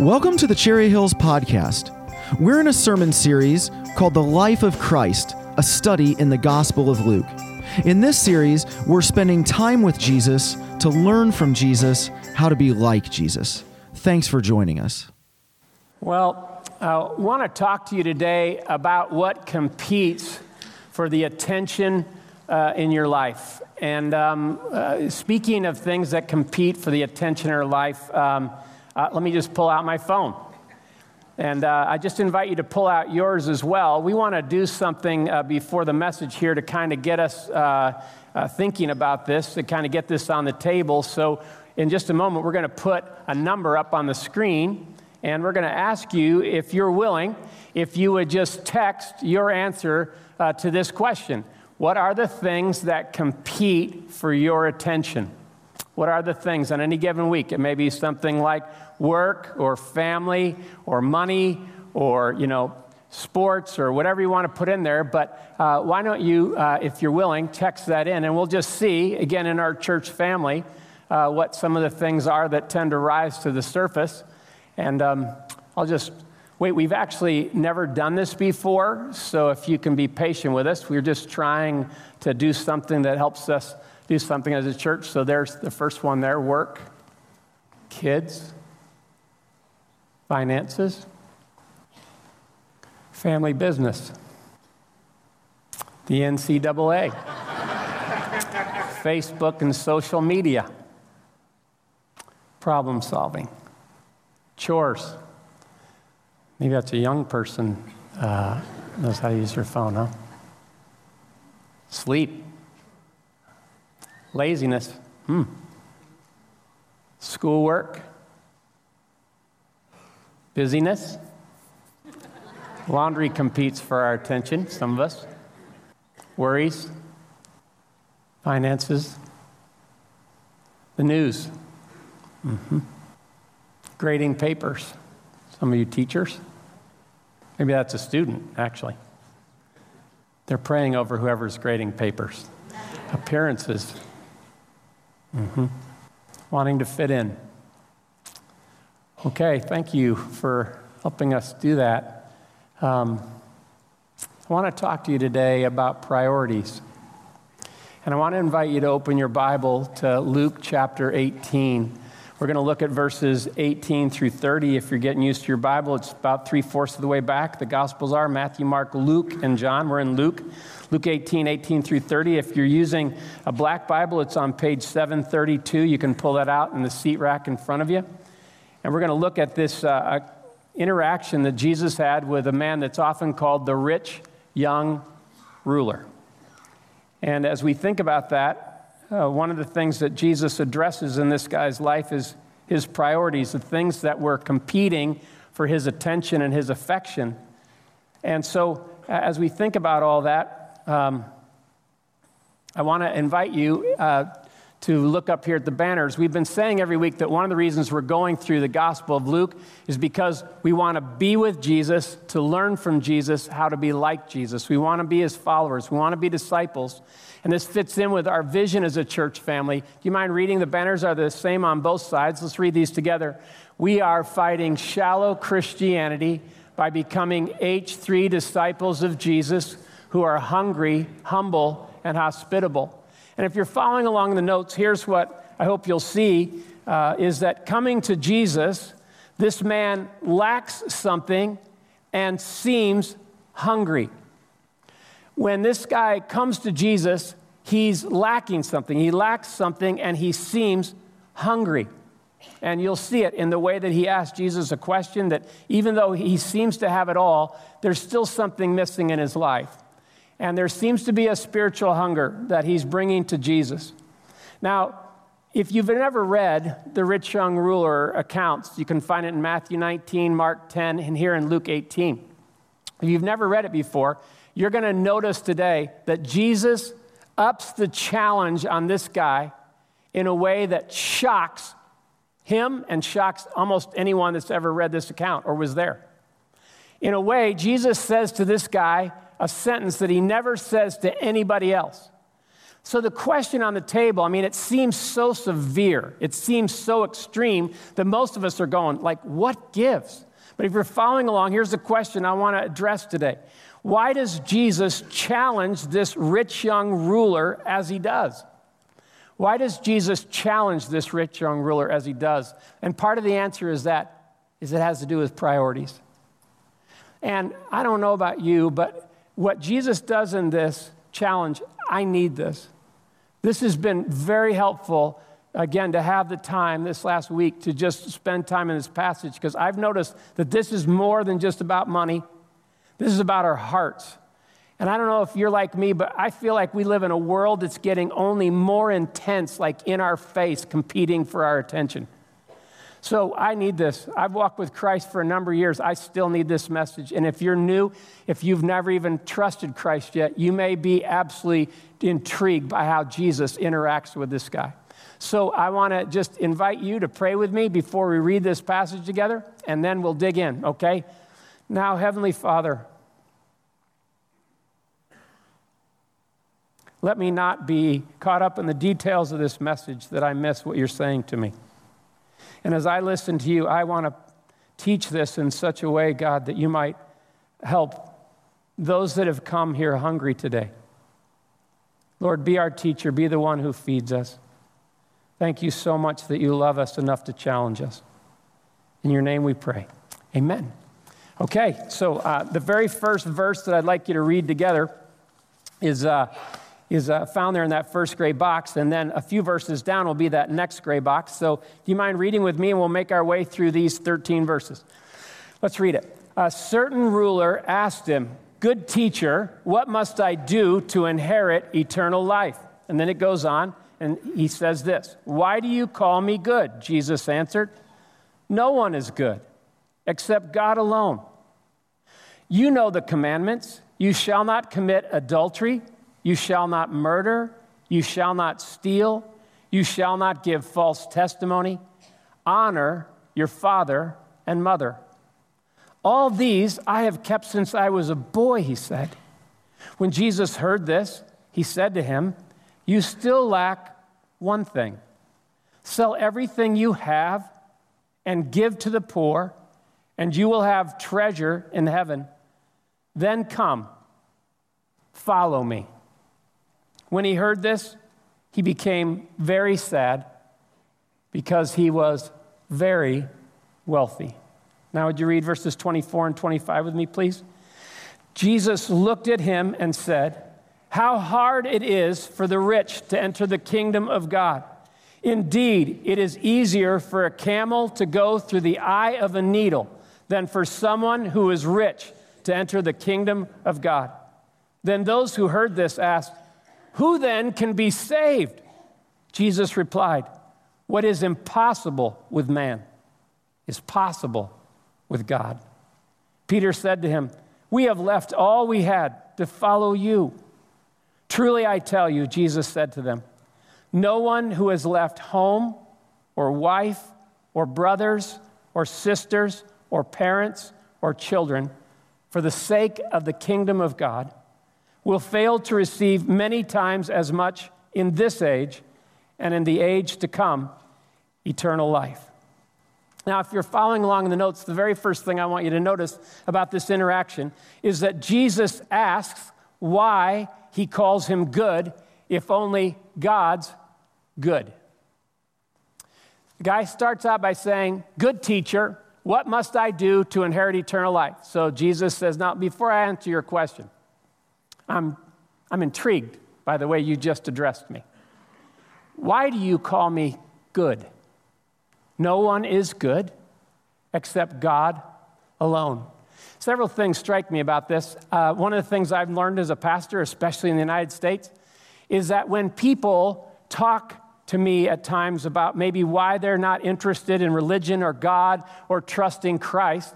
Welcome to the Cherry Hills Podcast. We're in a sermon series called The Life of Christ, a study in the Gospel of Luke. In this series, we're spending time with Jesus to learn from Jesus how to be like Jesus. Thanks for joining us. Well, I want to talk to you today about what competes for the attention uh, in your life. And um, uh, speaking of things that compete for the attention in our life, um, uh, let me just pull out my phone. And uh, I just invite you to pull out yours as well. We want to do something uh, before the message here to kind of get us uh, uh, thinking about this, to kind of get this on the table. So, in just a moment, we're going to put a number up on the screen, and we're going to ask you, if you're willing, if you would just text your answer uh, to this question What are the things that compete for your attention? What are the things on any given week? It may be something like work or family or money or, you know, sports or whatever you want to put in there. But uh, why don't you, uh, if you're willing, text that in and we'll just see, again, in our church family, uh, what some of the things are that tend to rise to the surface. And um, I'll just wait. We've actually never done this before, so if you can be patient with us, we're just trying to do something that helps us do something as a church. So there's the first one there work, kids, finances, family business, the NCAA, Facebook and social media, problem solving, chores. Maybe that's a young person uh, knows how to use their phone, huh? Sleep. Laziness. Hmm. Schoolwork. Busyness. Laundry competes for our attention, some of us. Worries. Finances. The news. Mm-hmm. Grading papers. Some of you teachers. Maybe that's a student, actually. They're praying over whoever's grading papers. Appearances. Mm-hmm. Wanting to fit in. Okay, thank you for helping us do that. Um, I want to talk to you today about priorities. And I want to invite you to open your Bible to Luke chapter 18. We're going to look at verses 18 through 30. If you're getting used to your Bible, it's about three fourths of the way back. The Gospels are Matthew, Mark, Luke, and John. We're in Luke. Luke 18, 18 through 30. If you're using a black Bible, it's on page 732. You can pull that out in the seat rack in front of you. And we're going to look at this uh, interaction that Jesus had with a man that's often called the rich young ruler. And as we think about that, uh, one of the things that Jesus addresses in this guy's life is his priorities, the things that were competing for his attention and his affection. And so, as we think about all that, um, I want to invite you uh, to look up here at the banners. We've been saying every week that one of the reasons we're going through the Gospel of Luke is because we want to be with Jesus, to learn from Jesus how to be like Jesus. We want to be his followers, we want to be disciples. And this fits in with our vision as a church family. Do you mind reading? The banners are the same on both sides. Let's read these together. We are fighting shallow Christianity by becoming H3 disciples of Jesus who are hungry, humble, and hospitable. And if you're following along the notes, here's what I hope you'll see uh, is that coming to Jesus, this man lacks something and seems hungry. When this guy comes to Jesus, he's lacking something. He lacks something and he seems hungry. And you'll see it in the way that he asks Jesus a question that even though he seems to have it all, there's still something missing in his life. And there seems to be a spiritual hunger that he's bringing to Jesus. Now, if you've never read the rich young ruler accounts, you can find it in Matthew 19, Mark 10, and here in Luke 18. If you've never read it before, you're going to notice today that Jesus ups the challenge on this guy in a way that shocks him and shocks almost anyone that's ever read this account or was there. In a way, Jesus says to this guy, a sentence that he never says to anybody else. So the question on the table, I mean, it seems so severe. It seems so extreme that most of us are going, like, what gives? But if you're following along, here's the question I want to address today. Why does Jesus challenge this rich young ruler as he does? Why does Jesus challenge this rich young ruler as he does? And part of the answer is that is it has to do with priorities. And I don't know about you, but what Jesus does in this challenge, I need this. This has been very helpful, again, to have the time this last week to just spend time in this passage because I've noticed that this is more than just about money. This is about our hearts. And I don't know if you're like me, but I feel like we live in a world that's getting only more intense, like in our face, competing for our attention. So I need this. I've walked with Christ for a number of years. I still need this message. And if you're new, if you've never even trusted Christ yet, you may be absolutely intrigued by how Jesus interacts with this guy. So I want to just invite you to pray with me before we read this passage together, and then we'll dig in, okay? Now, Heavenly Father, let me not be caught up in the details of this message that I miss what you're saying to me. And as I listen to you, I want to teach this in such a way, God, that you might help those that have come here hungry today. Lord, be our teacher, be the one who feeds us. Thank you so much that you love us enough to challenge us. In your name we pray. Amen. Okay, so uh, the very first verse that I'd like you to read together is. Uh, is uh, found there in that first gray box. And then a few verses down will be that next gray box. So, do you mind reading with me? And we'll make our way through these 13 verses. Let's read it. A certain ruler asked him, Good teacher, what must I do to inherit eternal life? And then it goes on, and he says this Why do you call me good? Jesus answered, No one is good except God alone. You know the commandments you shall not commit adultery. You shall not murder. You shall not steal. You shall not give false testimony. Honor your father and mother. All these I have kept since I was a boy, he said. When Jesus heard this, he said to him, You still lack one thing. Sell everything you have and give to the poor, and you will have treasure in heaven. Then come, follow me. When he heard this, he became very sad because he was very wealthy. Now, would you read verses 24 and 25 with me, please? Jesus looked at him and said, How hard it is for the rich to enter the kingdom of God. Indeed, it is easier for a camel to go through the eye of a needle than for someone who is rich to enter the kingdom of God. Then those who heard this asked, who then can be saved? Jesus replied, What is impossible with man is possible with God. Peter said to him, We have left all we had to follow you. Truly I tell you, Jesus said to them, no one who has left home or wife or brothers or sisters or parents or children for the sake of the kingdom of God will fail to receive many times as much in this age and in the age to come eternal life. Now, if you're following along in the notes, the very first thing I want you to notice about this interaction is that Jesus asks why he calls him good if only God's good. The guy starts out by saying, Good teacher, what must I do to inherit eternal life? So Jesus says, Now, before I answer your question, I'm, I'm intrigued by the way you just addressed me. Why do you call me good? No one is good except God alone. Several things strike me about this. Uh, one of the things I've learned as a pastor, especially in the United States, is that when people talk to me at times about maybe why they're not interested in religion or God or trusting Christ,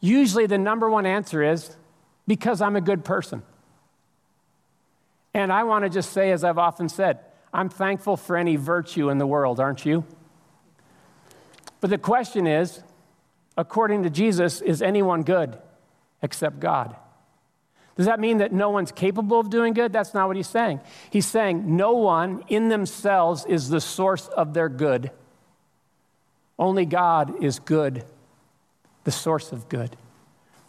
usually the number one answer is because I'm a good person. And I want to just say, as I've often said, I'm thankful for any virtue in the world, aren't you? But the question is according to Jesus, is anyone good except God? Does that mean that no one's capable of doing good? That's not what he's saying. He's saying no one in themselves is the source of their good. Only God is good, the source of good.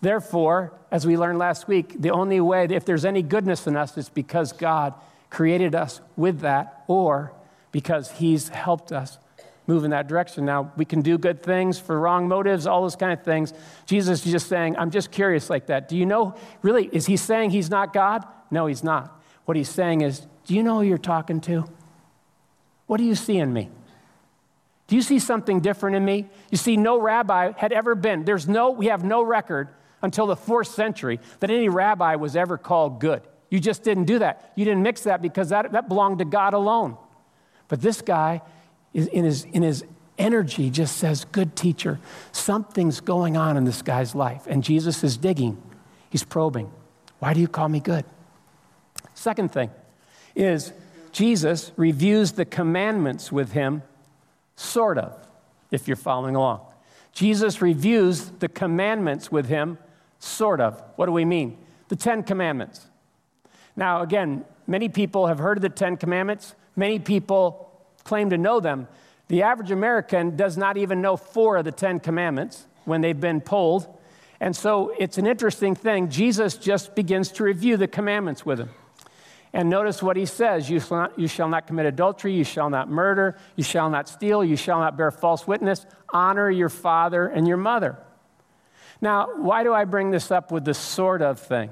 Therefore, as we learned last week, the only way, if there's any goodness in us, is because God created us with that or because He's helped us move in that direction. Now, we can do good things for wrong motives, all those kind of things. Jesus is just saying, I'm just curious like that. Do you know, really, is He saying He's not God? No, He's not. What He's saying is, Do you know who you're talking to? What do you see in me? Do you see something different in me? You see, no rabbi had ever been, there's no, we have no record until the fourth century that any rabbi was ever called good. You just didn't do that. You didn't mix that because that, that belonged to God alone. But this guy, is, in, his, in his energy, just says, Good teacher. Something's going on in this guy's life. And Jesus is digging, he's probing. Why do you call me good? Second thing is Jesus reviews the commandments with him, sort of, if you're following along. Jesus reviews the commandments with him, Sort of. What do we mean? The Ten Commandments. Now, again, many people have heard of the Ten Commandments. Many people claim to know them. The average American does not even know four of the Ten Commandments when they've been polled. And so it's an interesting thing. Jesus just begins to review the commandments with him. And notice what he says you shall, not, you shall not commit adultery, you shall not murder, you shall not steal, you shall not bear false witness, honor your father and your mother. Now, why do I bring this up with this sort of thing?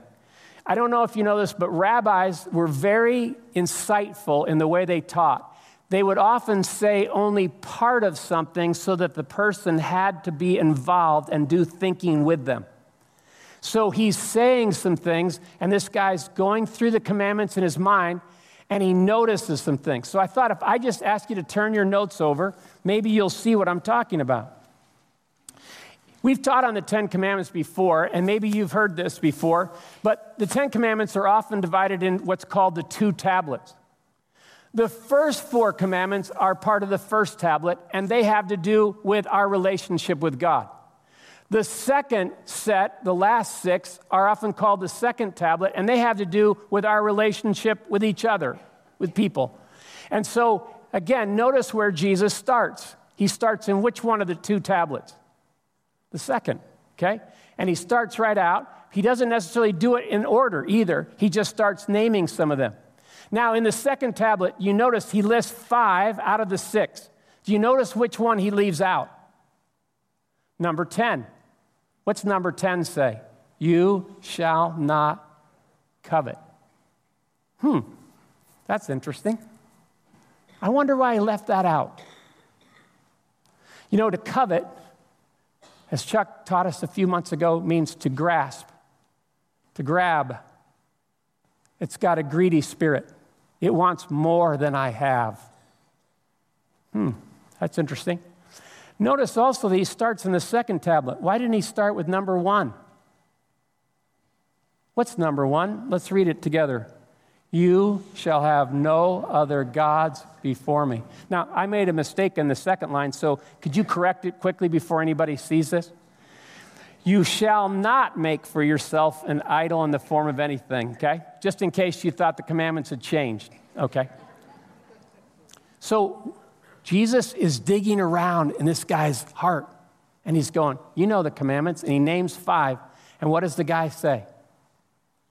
I don't know if you know this, but rabbis were very insightful in the way they taught. They would often say only part of something so that the person had to be involved and do thinking with them. So he's saying some things, and this guy's going through the commandments in his mind, and he notices some things. So I thought if I just ask you to turn your notes over, maybe you'll see what I'm talking about. We've taught on the Ten Commandments before, and maybe you've heard this before, but the Ten Commandments are often divided in what's called the two tablets. The first four commandments are part of the first tablet, and they have to do with our relationship with God. The second set, the last six, are often called the second tablet, and they have to do with our relationship with each other, with people. And so, again, notice where Jesus starts. He starts in which one of the two tablets? The second, okay? And he starts right out. He doesn't necessarily do it in order either, he just starts naming some of them. Now, in the second tablet, you notice he lists five out of the six. Do you notice which one he leaves out? Number 10. What's number 10 say? You shall not covet. Hmm, that's interesting. I wonder why he left that out. You know, to covet as Chuck taught us a few months ago, means to grasp, to grab. It's got a greedy spirit. It wants more than I have. Hmm, that's interesting. Notice also that he starts in the second tablet. Why didn't he start with number one? What's number one? Let's read it together. You shall have no other gods before me. Now, I made a mistake in the second line, so could you correct it quickly before anybody sees this? You shall not make for yourself an idol in the form of anything, okay? Just in case you thought the commandments had changed, okay? So, Jesus is digging around in this guy's heart, and he's going, You know the commandments, and he names five. And what does the guy say?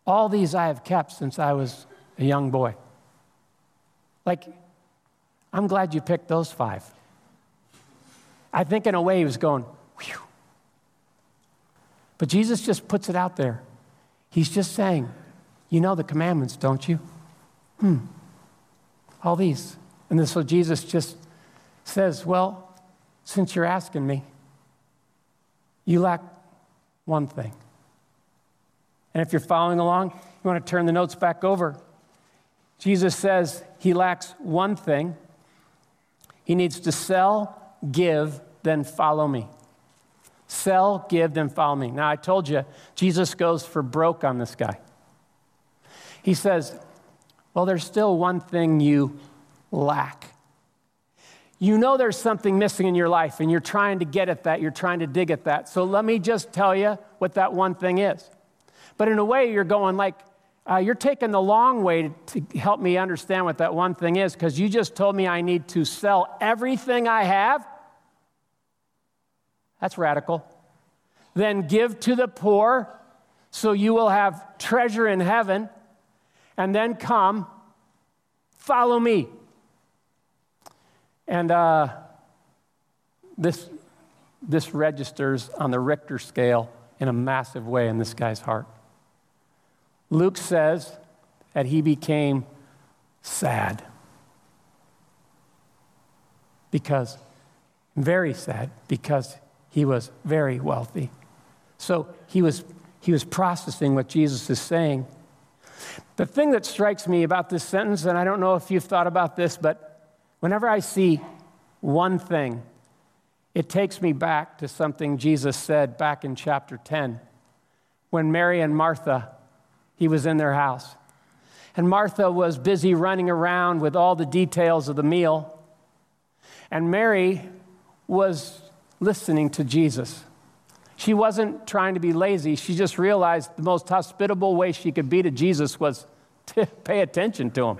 All these I have kept since I was a young boy. Like, I'm glad you picked those five. I think in a way he was going, Whew. But Jesus just puts it out there. He's just saying, You know the commandments, don't you? Hmm. All these. And then so Jesus just says, Well, since you're asking me, you lack one thing. And if you're following along, you want to turn the notes back over. Jesus says he lacks one thing. He needs to sell, give, then follow me. Sell, give, then follow me. Now, I told you, Jesus goes for broke on this guy. He says, Well, there's still one thing you lack. You know there's something missing in your life, and you're trying to get at that, you're trying to dig at that. So let me just tell you what that one thing is. But in a way, you're going like, uh, you're taking the long way to help me understand what that one thing is because you just told me I need to sell everything I have. That's radical. Then give to the poor so you will have treasure in heaven. And then come, follow me. And uh, this, this registers on the Richter scale in a massive way in this guy's heart. Luke says that he became sad. Because, very sad, because he was very wealthy. So he was, he was processing what Jesus is saying. The thing that strikes me about this sentence, and I don't know if you've thought about this, but whenever I see one thing, it takes me back to something Jesus said back in chapter 10 when Mary and Martha, he was in their house. And Martha was busy running around with all the details of the meal. And Mary was listening to Jesus. She wasn't trying to be lazy. She just realized the most hospitable way she could be to Jesus was to pay attention to him.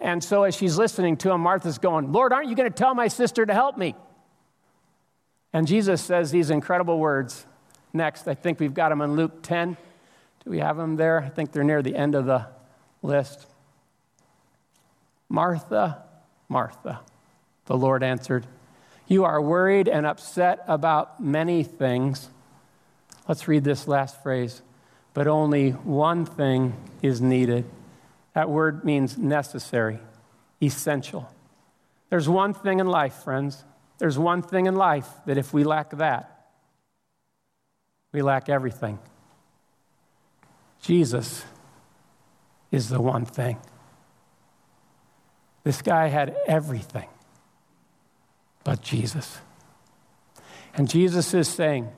And so as she's listening to him, Martha's going, Lord, aren't you going to tell my sister to help me? And Jesus says these incredible words. Next, I think we've got them in Luke 10. Do we have them there? I think they're near the end of the list. Martha, Martha, the Lord answered, You are worried and upset about many things. Let's read this last phrase. But only one thing is needed. That word means necessary, essential. There's one thing in life, friends. There's one thing in life that if we lack that, we lack everything. Jesus is the one thing. This guy had everything but Jesus. And Jesus is saying,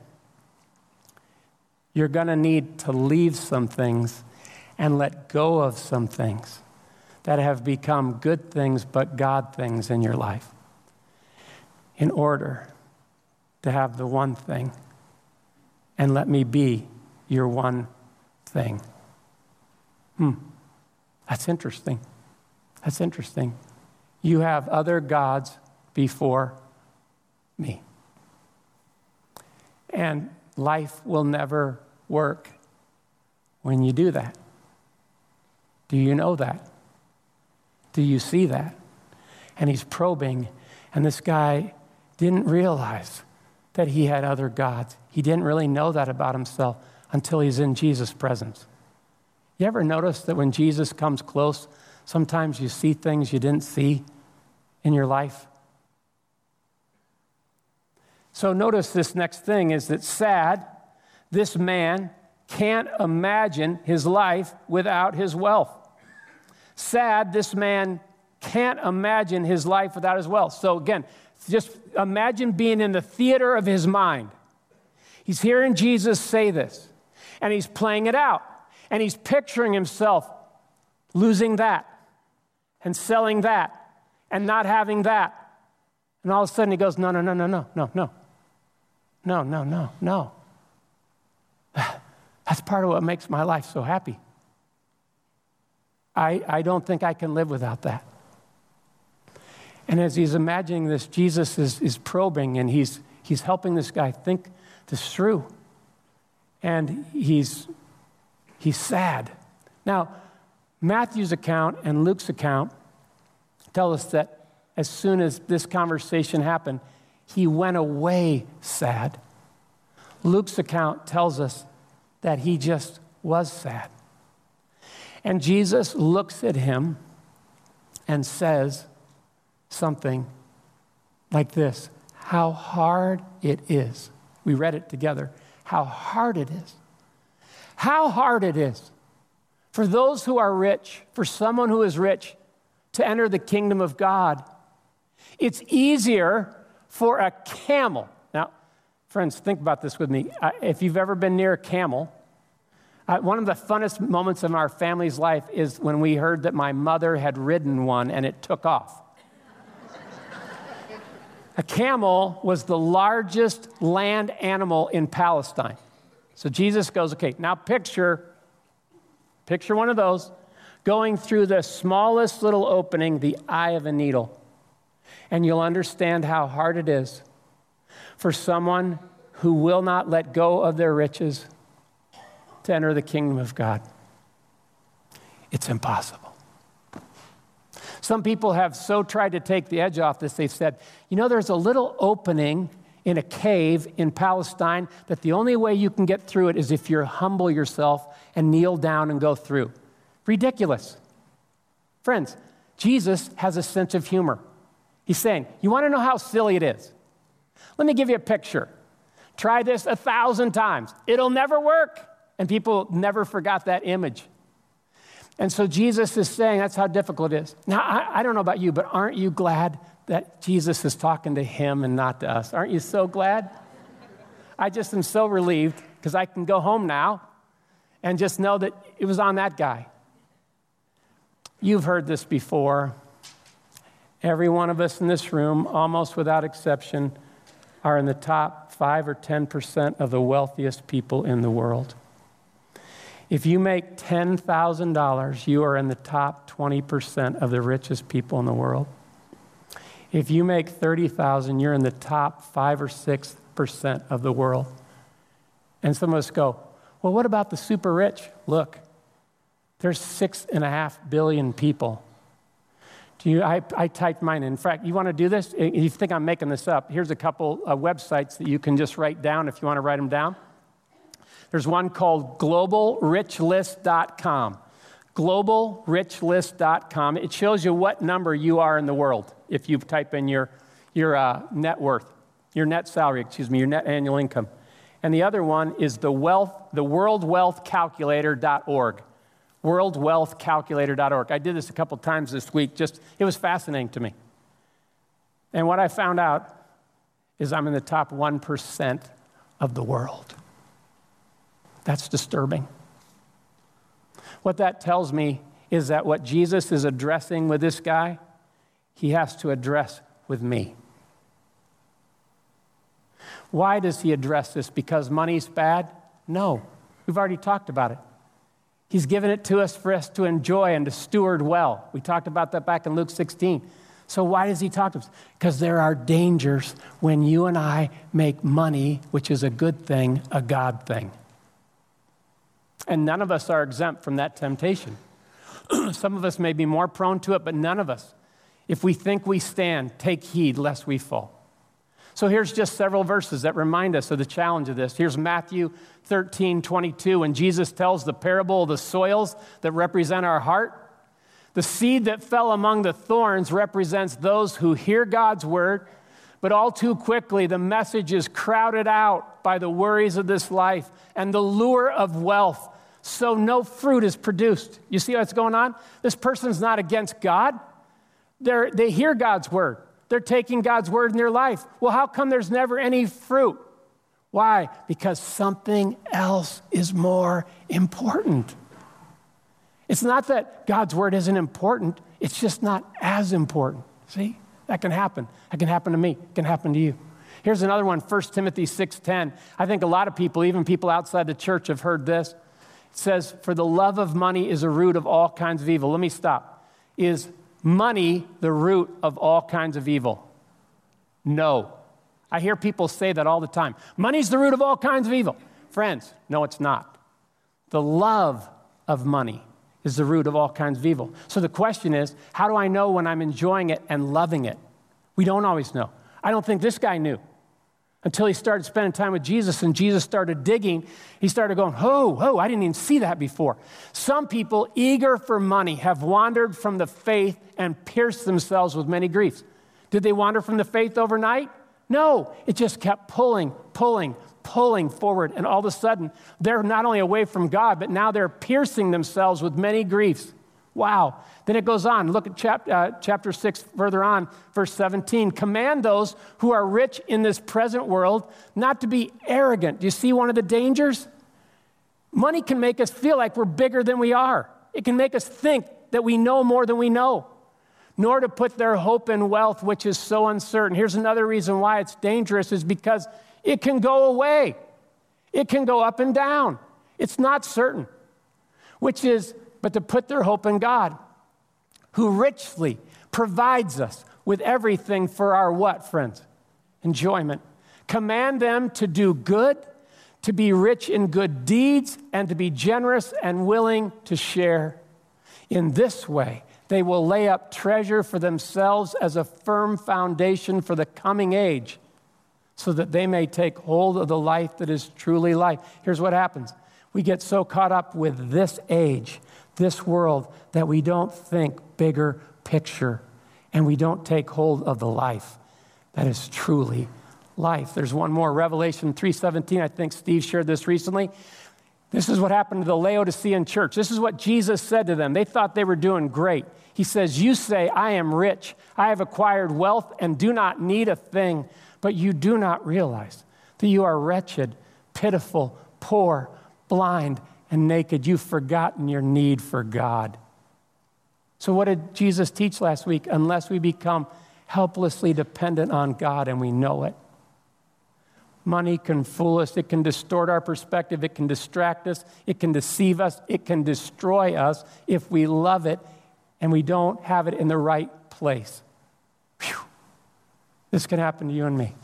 You're going to need to leave some things and let go of some things that have become good things but God things in your life in order to have the one thing and let me be your one thing. Hmm, that's interesting. That's interesting. You have other gods before me. And life will never work when you do that. Do you know that? Do you see that? And he's probing, and this guy didn't realize that he had other gods. He didn't really know that about himself until he's in Jesus' presence. You ever notice that when Jesus comes close, sometimes you see things you didn't see in your life? So notice this next thing is that sad, this man can't imagine his life without his wealth. Sad, this man can't imagine his life without his wealth. So, again, just imagine being in the theater of his mind. He's hearing Jesus say this, and he's playing it out, and he's picturing himself losing that, and selling that, and not having that. And all of a sudden he goes, No, no, no, no, no, no, no. No, no, no, no. That's part of what makes my life so happy. I, I don't think I can live without that. And as he's imagining this, Jesus is, is probing and he's, he's helping this guy think this through. And he's, he's sad. Now, Matthew's account and Luke's account tell us that as soon as this conversation happened, he went away sad. Luke's account tells us that he just was sad. And Jesus looks at him and says something like this How hard it is. We read it together. How hard it is. How hard it is for those who are rich, for someone who is rich, to enter the kingdom of God. It's easier for a camel. Now, friends, think about this with me. If you've ever been near a camel, one of the funnest moments of our family's life is when we heard that my mother had ridden one and it took off. A camel was the largest land animal in Palestine. So Jesus goes, okay, now picture, picture one of those going through the smallest little opening, the eye of a needle. And you'll understand how hard it is for someone who will not let go of their riches to enter the kingdom of God. It's impossible. Some people have so tried to take the edge off this, they've said, you know, there's a little opening in a cave in Palestine that the only way you can get through it is if you humble yourself and kneel down and go through. Ridiculous. Friends, Jesus has a sense of humor. He's saying, You want to know how silly it is? Let me give you a picture. Try this a thousand times, it'll never work. And people never forgot that image. And so Jesus is saying that's how difficult it is. Now, I, I, don't know about you, but aren't you glad that Jesus is talking to him and not to us? Aren't you so glad? I just am so relieved because I can go home now and just know that it was on that guy. You've heard this before. Every one of us in this room, almost without exception, are in the top 5 or 10% of the wealthiest people in the world. If you make $10,000, you are in the top 20% of the richest people in the world. If you make 30,000, you're in the top 5 or 6% of the world. And some of us go, well, what about the super rich? Look, there's six and a half billion people. Do you, I, I typed mine. In fact, you want to do this? You think I'm making this up, here's a couple websites that you can just write down if you want to write them down. There's one called globalrichlist.com. Globalrichlist.com. It shows you what number you are in the world if you type in your, your uh, net worth, your net salary, excuse me, your net annual income. And the other one is the wealth, the worldwealthcalculator.org. Worldwealthcalculator.org. I did this a couple times this week. Just it was fascinating to me. And what I found out is I'm in the top 1% of the world. That's disturbing. What that tells me is that what Jesus is addressing with this guy, he has to address with me. Why does he address this? Because money's bad? No. We've already talked about it. He's given it to us for us to enjoy and to steward well. We talked about that back in Luke 16. So, why does he talk to us? Because there are dangers when you and I make money, which is a good thing, a God thing. And none of us are exempt from that temptation. Some of us may be more prone to it, but none of us. If we think we stand, take heed lest we fall. So here's just several verses that remind us of the challenge of this. Here's Matthew 13, 22, when Jesus tells the parable of the soils that represent our heart. The seed that fell among the thorns represents those who hear God's word, but all too quickly the message is crowded out by the worries of this life and the lure of wealth so no fruit is produced. You see what's going on? This person's not against God. They're, they hear God's word. They're taking God's word in their life. Well, how come there's never any fruit? Why? Because something else is more important. It's not that God's word isn't important, it's just not as important. See? That can happen. That can happen to me. It can happen to you. Here's another one, 1 Timothy 6:10. I think a lot of people, even people outside the church have heard this. Says, For the love of money is a root of all kinds of evil. Let me stop. Is money the root of all kinds of evil? No. I hear people say that all the time. Money's the root of all kinds of evil. Friends, no, it's not. The love of money is the root of all kinds of evil. So the question is, how do I know when I'm enjoying it and loving it? We don't always know. I don't think this guy knew until he started spending time with Jesus and Jesus started digging. He started going, Oh, oh, I didn't even see that before. Some people, eager for money, have wandered from the faith and pierced themselves with many griefs. Did they wander from the faith overnight? No, it just kept pulling, pulling, pulling forward. And all of a sudden, they're not only away from God, but now they're piercing themselves with many griefs. Wow. Then it goes on. Look at chap, uh, chapter 6 further on, verse 17. Command those who are rich in this present world not to be arrogant. Do you see one of the dangers? Money can make us feel like we're bigger than we are, it can make us think that we know more than we know, nor to put their hope in wealth, which is so uncertain. Here's another reason why it's dangerous is because it can go away. It can go up and down. It's not certain. Which is, but to put their hope in God, who richly provides us with everything for our what, friends? Enjoyment. Command them to do good, to be rich in good deeds, and to be generous and willing to share. In this way, they will lay up treasure for themselves as a firm foundation for the coming age, so that they may take hold of the life that is truly life. Here's what happens we get so caught up with this age, this world, that we don't think bigger picture and we don't take hold of the life that is truly life. There's one more, Revelation 3:17. I think Steve shared this recently. This is what happened to the Laodicean church. This is what Jesus said to them. They thought they were doing great. He says, You say, I am rich, I have acquired wealth and do not need a thing, but you do not realize that you are wretched, pitiful, poor, blind, and naked. You've forgotten your need for God. So, what did Jesus teach last week? Unless we become helplessly dependent on God and we know it. Money can fool us, it can distort our perspective, it can distract us, it can deceive us, it can destroy us if we love it and we don't have it in the right place. Whew. This can happen to you and me.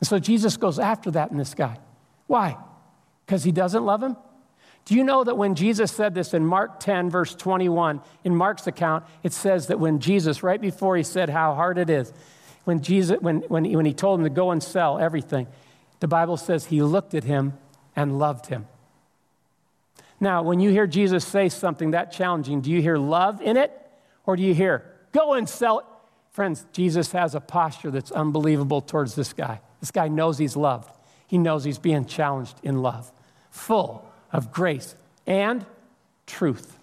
And so Jesus goes after that in this guy. Why? Because he doesn't love him? Do you know that when Jesus said this in Mark 10, verse 21, in Mark's account, it says that when Jesus, right before he said how hard it is, when, Jesus, when, when, he, when he told him to go and sell everything, the Bible says he looked at him and loved him. Now, when you hear Jesus say something that challenging, do you hear love in it? Or do you hear, go and sell it? Friends, Jesus has a posture that's unbelievable towards this guy. This guy knows he's loved, he knows he's being challenged in love, full of grace and truth.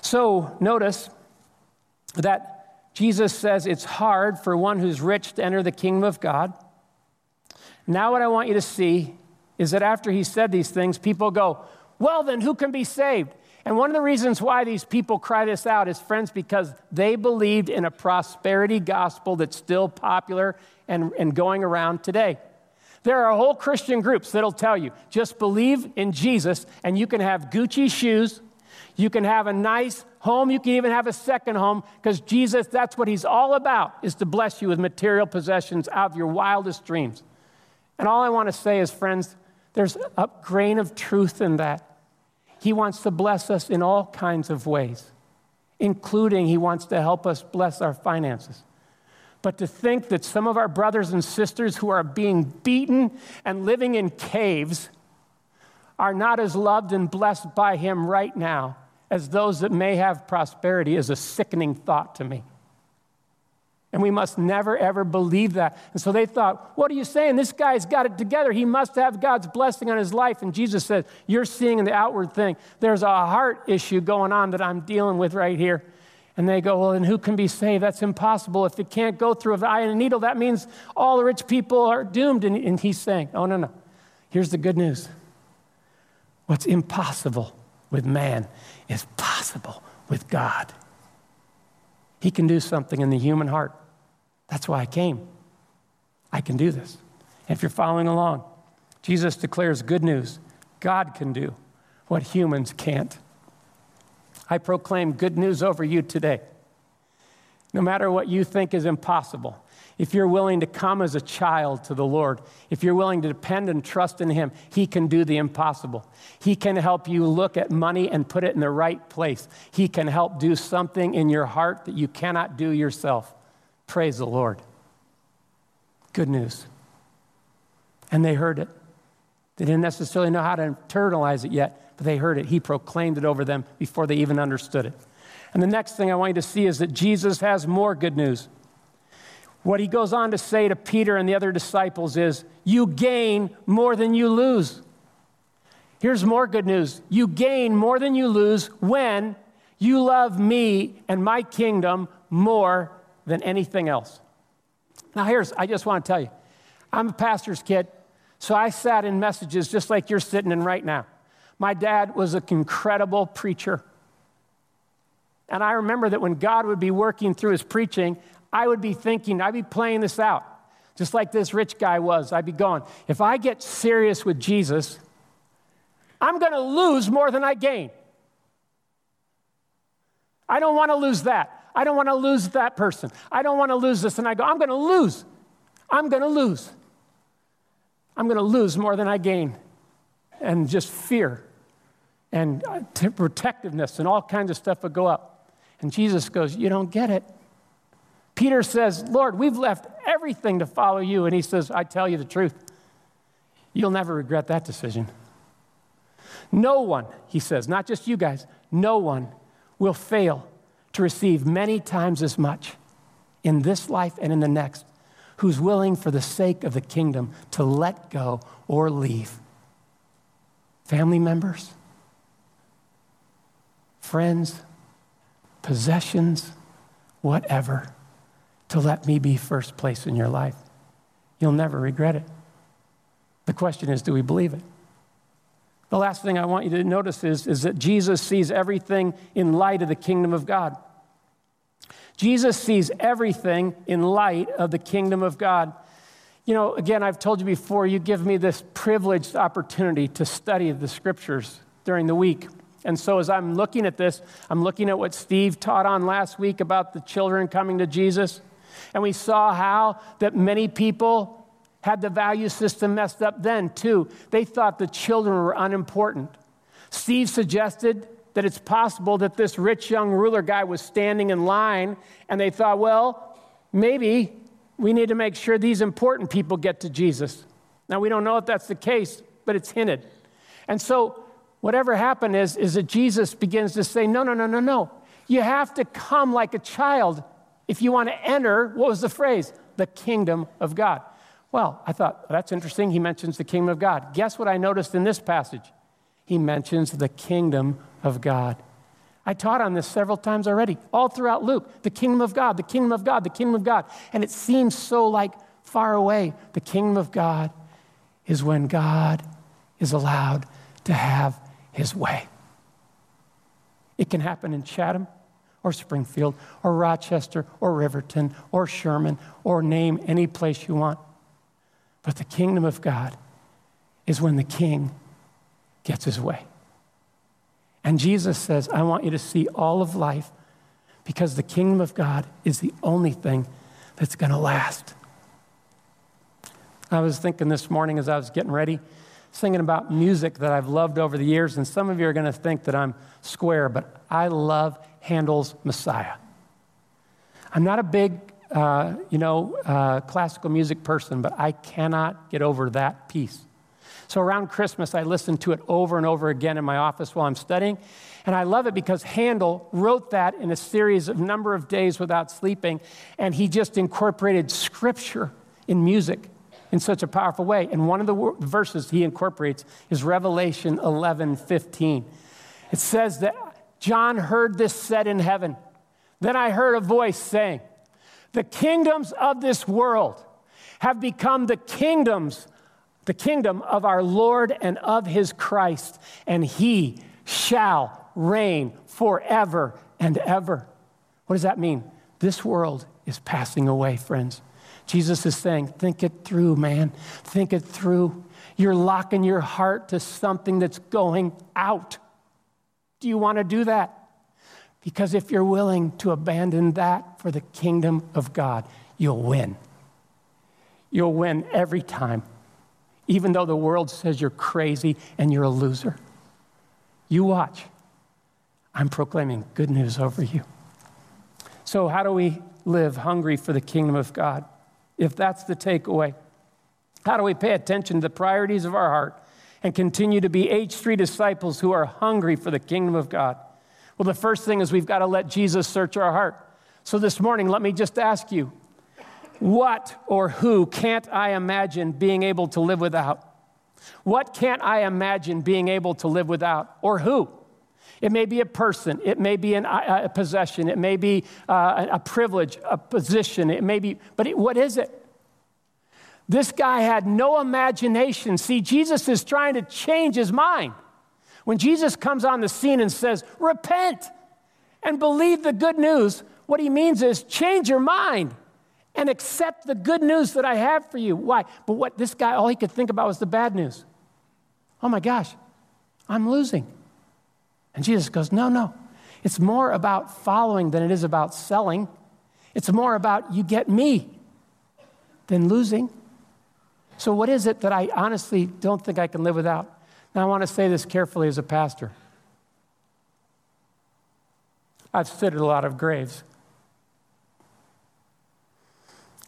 So notice that Jesus says it's hard for one who's rich to enter the kingdom of God. Now, what I want you to see is that after he said these things, people go, Well, then who can be saved? And one of the reasons why these people cry this out is, friends, because they believed in a prosperity gospel that's still popular and, and going around today. There are whole Christian groups that'll tell you just believe in Jesus and you can have Gucci shoes, you can have a nice home, you can even have a second home because Jesus, that's what he's all about, is to bless you with material possessions out of your wildest dreams. And all I want to say is, friends, there's a grain of truth in that. He wants to bless us in all kinds of ways, including he wants to help us bless our finances. But to think that some of our brothers and sisters who are being beaten and living in caves are not as loved and blessed by Him right now as those that may have prosperity is a sickening thought to me. And we must never, ever believe that. And so they thought, what are you saying? This guy's got it together. He must have God's blessing on his life. And Jesus said, You're seeing in the outward thing. There's a heart issue going on that I'm dealing with right here. And they go, Well, then who can be saved? That's impossible. If it can't go through an eye and a needle, that means all the rich people are doomed. And, and he's saying, Oh, no, no. Here's the good news what's impossible with man is possible with God. He can do something in the human heart. That's why I came. I can do this. And if you're following along, Jesus declares good news God can do what humans can't. I proclaim good news over you today. No matter what you think is impossible, if you're willing to come as a child to the Lord, if you're willing to depend and trust in Him, He can do the impossible. He can help you look at money and put it in the right place. He can help do something in your heart that you cannot do yourself. Praise the Lord. Good news. And they heard it. They didn't necessarily know how to internalize it yet, they heard it. He proclaimed it over them before they even understood it. And the next thing I want you to see is that Jesus has more good news. What he goes on to say to Peter and the other disciples is, You gain more than you lose. Here's more good news you gain more than you lose when you love me and my kingdom more than anything else. Now, here's, I just want to tell you, I'm a pastor's kid, so I sat in messages just like you're sitting in right now. My dad was an incredible preacher. And I remember that when God would be working through his preaching, I would be thinking, I'd be playing this out. just like this rich guy was. I'd be going, if I get serious with Jesus, I'm going to lose more than I gain. I don't want to lose that. I don't want to lose that person. I don't want to lose this. And I go, I'm going to lose. I'm going to lose. I'm going to lose more than I gain. And just fear and uh, protectiveness and all kinds of stuff would go up. And Jesus goes, You don't get it. Peter says, Lord, we've left everything to follow you. And he says, I tell you the truth. You'll never regret that decision. No one, he says, not just you guys, no one will fail to receive many times as much in this life and in the next who's willing for the sake of the kingdom to let go or leave. Family members, friends, possessions, whatever to let me be first place in your life. You'll never regret it. The question is do we believe it? The last thing I want you to notice is, is that Jesus sees everything in light of the kingdom of God. Jesus sees everything in light of the kingdom of God. You know, again, I've told you before, you give me this privileged opportunity to study the scriptures during the week. And so, as I'm looking at this, I'm looking at what Steve taught on last week about the children coming to Jesus. And we saw how that many people had the value system messed up then, too. They thought the children were unimportant. Steve suggested that it's possible that this rich young ruler guy was standing in line and they thought, well, maybe we need to make sure these important people get to Jesus. Now, we don't know if that's the case, but it's hinted. And so, whatever happened is, is that Jesus begins to say, no, no, no, no, no. You have to come like a child if you want to enter, what was the phrase? The kingdom of God. Well, I thought, that's interesting. He mentions the kingdom of God. Guess what I noticed in this passage? He mentions the kingdom of God. I taught on this several times already, all throughout Luke. The kingdom of God, the kingdom of God, the kingdom of God. And it seems so like far away. The kingdom of God is when God is allowed to have his way. It can happen in Chatham or Springfield or Rochester or Riverton or Sherman or name any place you want. But the kingdom of God is when the king gets his way. And Jesus says, I want you to see all of life because the kingdom of God is the only thing that's going to last. I was thinking this morning as I was getting ready, singing about music that I've loved over the years, and some of you are going to think that I'm square, but I love Handel's Messiah. I'm not a big, uh, you know, uh, classical music person, but I cannot get over that piece. So around Christmas, I listen to it over and over again in my office while I'm studying. And I love it because Handel wrote that in a series of number of days without sleeping, and he just incorporated scripture in music in such a powerful way. And one of the verses he incorporates is Revelation 11 15. It says that John heard this said in heaven. Then I heard a voice saying, The kingdoms of this world have become the kingdoms, the kingdom of our Lord and of his Christ, and he shall reign forever and ever. What does that mean? This world is passing away, friends. Jesus is saying, Think it through, man. Think it through. You're locking your heart to something that's going out. Do you want to do that? Because if you're willing to abandon that for the kingdom of God, you'll win. You'll win every time, even though the world says you're crazy and you're a loser. You watch. I'm proclaiming good news over you. So, how do we live hungry for the kingdom of God? If that's the takeaway, how do we pay attention to the priorities of our heart and continue to be H3 disciples who are hungry for the kingdom of God? Well, the first thing is we've got to let Jesus search our heart. So this morning, let me just ask you what or who can't I imagine being able to live without? What can't I imagine being able to live without? Or who? It may be a person, it may be an, a possession, it may be uh, a privilege, a position, it may be, but it, what is it? This guy had no imagination. See, Jesus is trying to change his mind. When Jesus comes on the scene and says, Repent and believe the good news, what he means is change your mind and accept the good news that I have for you. Why? But what this guy, all he could think about was the bad news. Oh my gosh, I'm losing. And Jesus goes, No, no. It's more about following than it is about selling. It's more about you get me than losing. So, what is it that I honestly don't think I can live without? Now, I want to say this carefully as a pastor. I've stood at a lot of graves.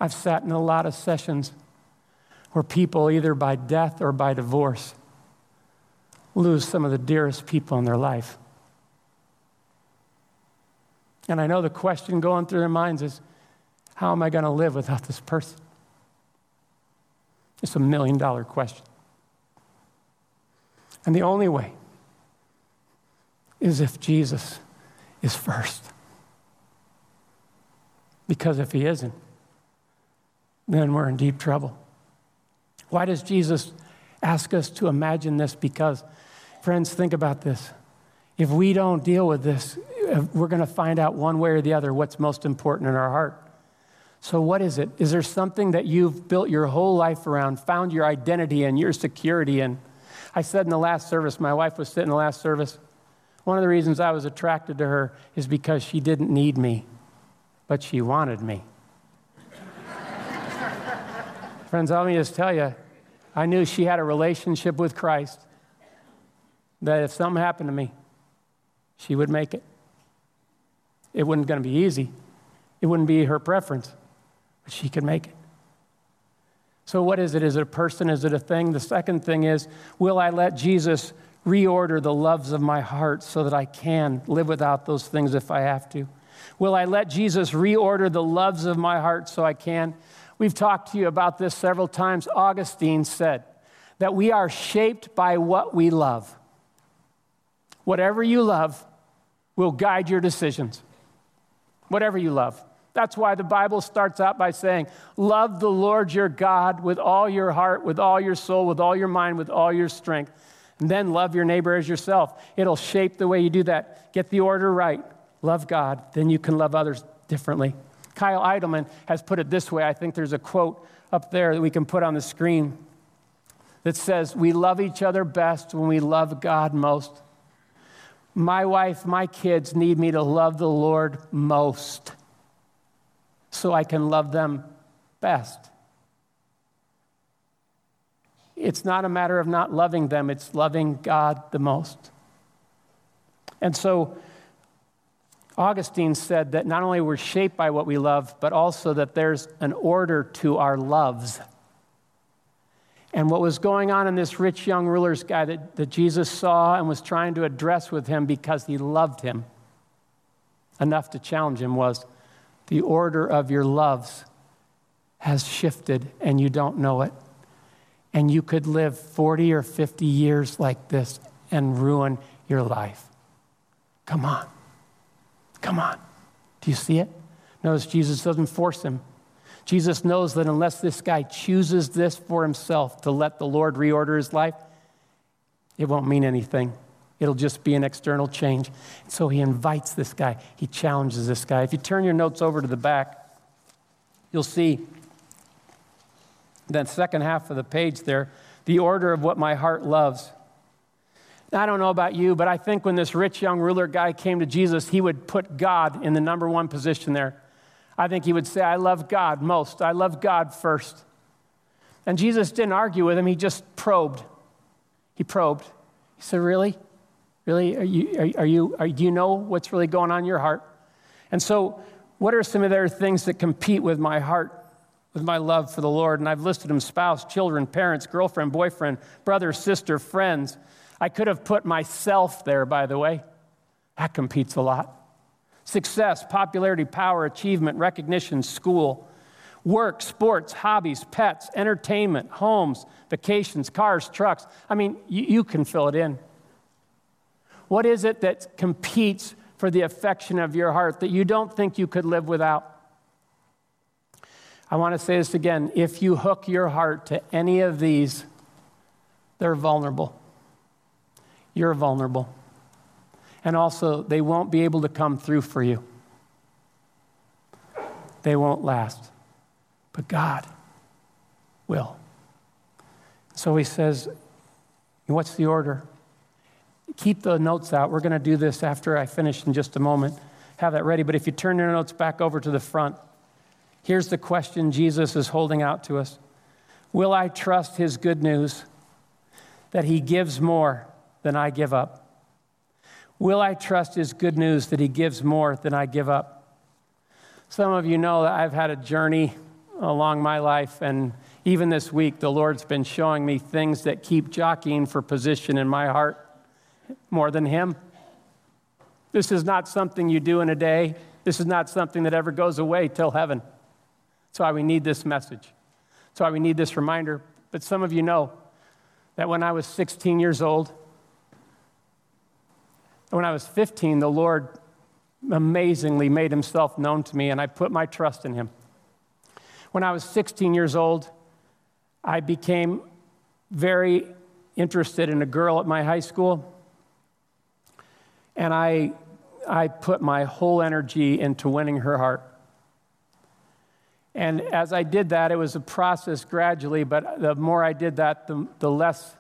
I've sat in a lot of sessions where people, either by death or by divorce, lose some of the dearest people in their life. And I know the question going through their minds is how am I going to live without this person? It's a million dollar question. And the only way is if Jesus is first. Because if he isn't, then we're in deep trouble. Why does Jesus ask us to imagine this? Because, friends, think about this. If we don't deal with this, uh, we're going to find out one way or the other what's most important in our heart. So, what is it? Is there something that you've built your whole life around, found your identity and your security in? I said in the last service, my wife was sitting in the last service. One of the reasons I was attracted to her is because she didn't need me, but she wanted me. Friends, let me just tell you, I knew she had a relationship with Christ, that if something happened to me, she would make it. It wasn't going to be easy, it wouldn't be her preference, but she could make it. So, what is it? Is it a person? Is it a thing? The second thing is, will I let Jesus reorder the loves of my heart so that I can live without those things if I have to? Will I let Jesus reorder the loves of my heart so I can? We've talked to you about this several times. Augustine said that we are shaped by what we love. Whatever you love will guide your decisions. Whatever you love. That's why the Bible starts out by saying, Love the Lord your God with all your heart, with all your soul, with all your mind, with all your strength. And then love your neighbor as yourself. It'll shape the way you do that. Get the order right. Love God. Then you can love others differently. Kyle Idleman has put it this way. I think there's a quote up there that we can put on the screen that says, We love each other best when we love God most. My wife, my kids need me to love the Lord most so I can love them best. It's not a matter of not loving them, it's loving God the most. And so, Augustine said that not only we're shaped by what we love, but also that there's an order to our loves. And what was going on in this rich young ruler's guy that, that Jesus saw and was trying to address with him because he loved him enough to challenge him was the order of your loves has shifted and you don't know it. And you could live 40 or 50 years like this and ruin your life. Come on. Come on. Do you see it? Notice Jesus doesn't force him. Jesus knows that unless this guy chooses this for himself to let the Lord reorder his life, it won't mean anything. It'll just be an external change. So he invites this guy, he challenges this guy. If you turn your notes over to the back, you'll see that second half of the page there, the order of what my heart loves. I don't know about you, but I think when this rich young ruler guy came to Jesus, he would put God in the number one position there. I think he would say, I love God most. I love God first. And Jesus didn't argue with him, he just probed. He probed. He said, Really? Really? Are you, are, you, are, do you know what's really going on in your heart? And so, what are some of the things that compete with my heart, with my love for the Lord? And I've listed them spouse, children, parents, girlfriend, boyfriend, brother, sister, friends. I could have put myself there, by the way. That competes a lot. Success, popularity, power, achievement, recognition, school, work, sports, hobbies, pets, entertainment, homes, vacations, cars, trucks. I mean, you, you can fill it in. What is it that competes for the affection of your heart that you don't think you could live without? I want to say this again. If you hook your heart to any of these, they're vulnerable. You're vulnerable. And also, they won't be able to come through for you, they won't last. but God will. So he says, What's the order? Keep the notes out. We're going to do this after I finish in just a moment. Have that ready. But if you turn your notes back over to the front, here's the question Jesus is holding out to us Will I trust his good news that he gives more than I give up? Will I trust his good news that he gives more than I give up? Some of you know that I've had a journey along my life, and even this week, the Lord's been showing me things that keep jockeying for position in my heart more than him. This is not something you do in a day. This is not something that ever goes away till heaven. That's why we need this message. That's why we need this reminder. But some of you know that when I was 16 years old, when I was 15, the Lord amazingly made himself known to me, and I put my trust in him. When I was 16 years old, I became very interested in a girl at my high school, and I, I put my whole energy into winning her heart. And as I did that, it was a process gradually, but the more I did that, the, the less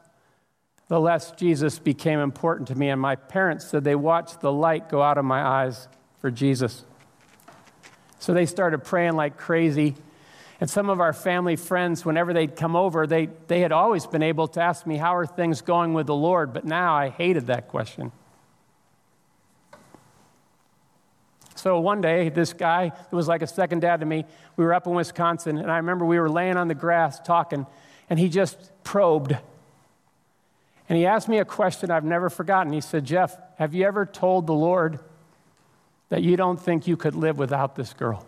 the less Jesus became important to me. And my parents said they watched the light go out of my eyes for Jesus. So they started praying like crazy. And some of our family friends, whenever they'd come over, they, they had always been able to ask me, How are things going with the Lord? But now I hated that question. So one day, this guy, who was like a second dad to me, we were up in Wisconsin, and I remember we were laying on the grass talking, and he just probed and he asked me a question I've never forgotten. He said, Jeff, have you ever told the Lord that you don't think you could live without this girl?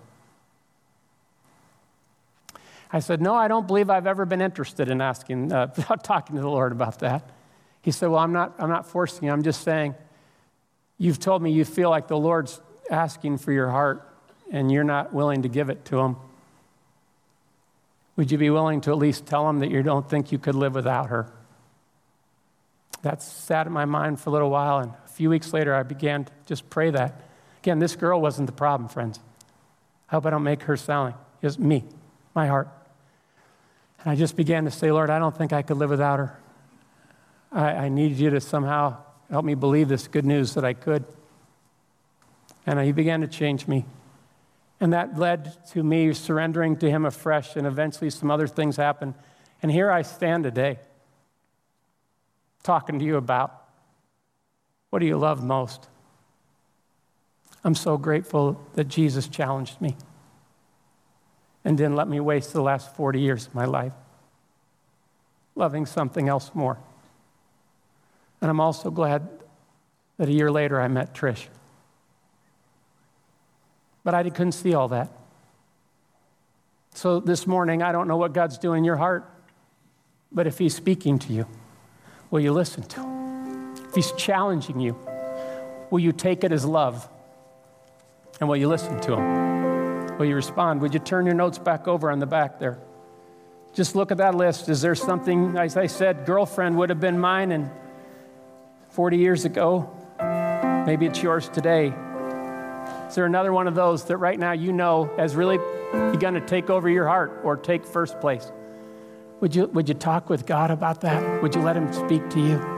I said, No, I don't believe I've ever been interested in asking, uh, talking to the Lord about that. He said, Well, I'm not, I'm not forcing you. I'm just saying, you've told me you feel like the Lord's asking for your heart and you're not willing to give it to him. Would you be willing to at least tell him that you don't think you could live without her? That sat in my mind for a little while, and a few weeks later, I began to just pray that. Again, this girl wasn't the problem, friends. I hope I don't make her like it was me, my heart. And I just began to say, Lord, I don't think I could live without her. I, I need you to somehow help me believe this good news that I could. And he began to change me. And that led to me surrendering to him afresh, and eventually some other things happened. And here I stand today talking to you about what do you love most? I'm so grateful that Jesus challenged me and didn't let me waste the last 40 years of my life loving something else more. And I'm also glad that a year later I met Trish. But I couldn't see all that. So this morning, I don't know what God's doing in your heart, but if He's speaking to you, Will you listen to him? If he's challenging you, will you take it as love? And will you listen to him? Will you respond? Would you turn your notes back over on the back there? Just look at that list. Is there something, as I said, girlfriend would have been mine and 40 years ago? Maybe it's yours today. Is there another one of those that right now you know has really begun to take over your heart or take first place? Would you, would you talk with God about that? Would you let Him speak to you?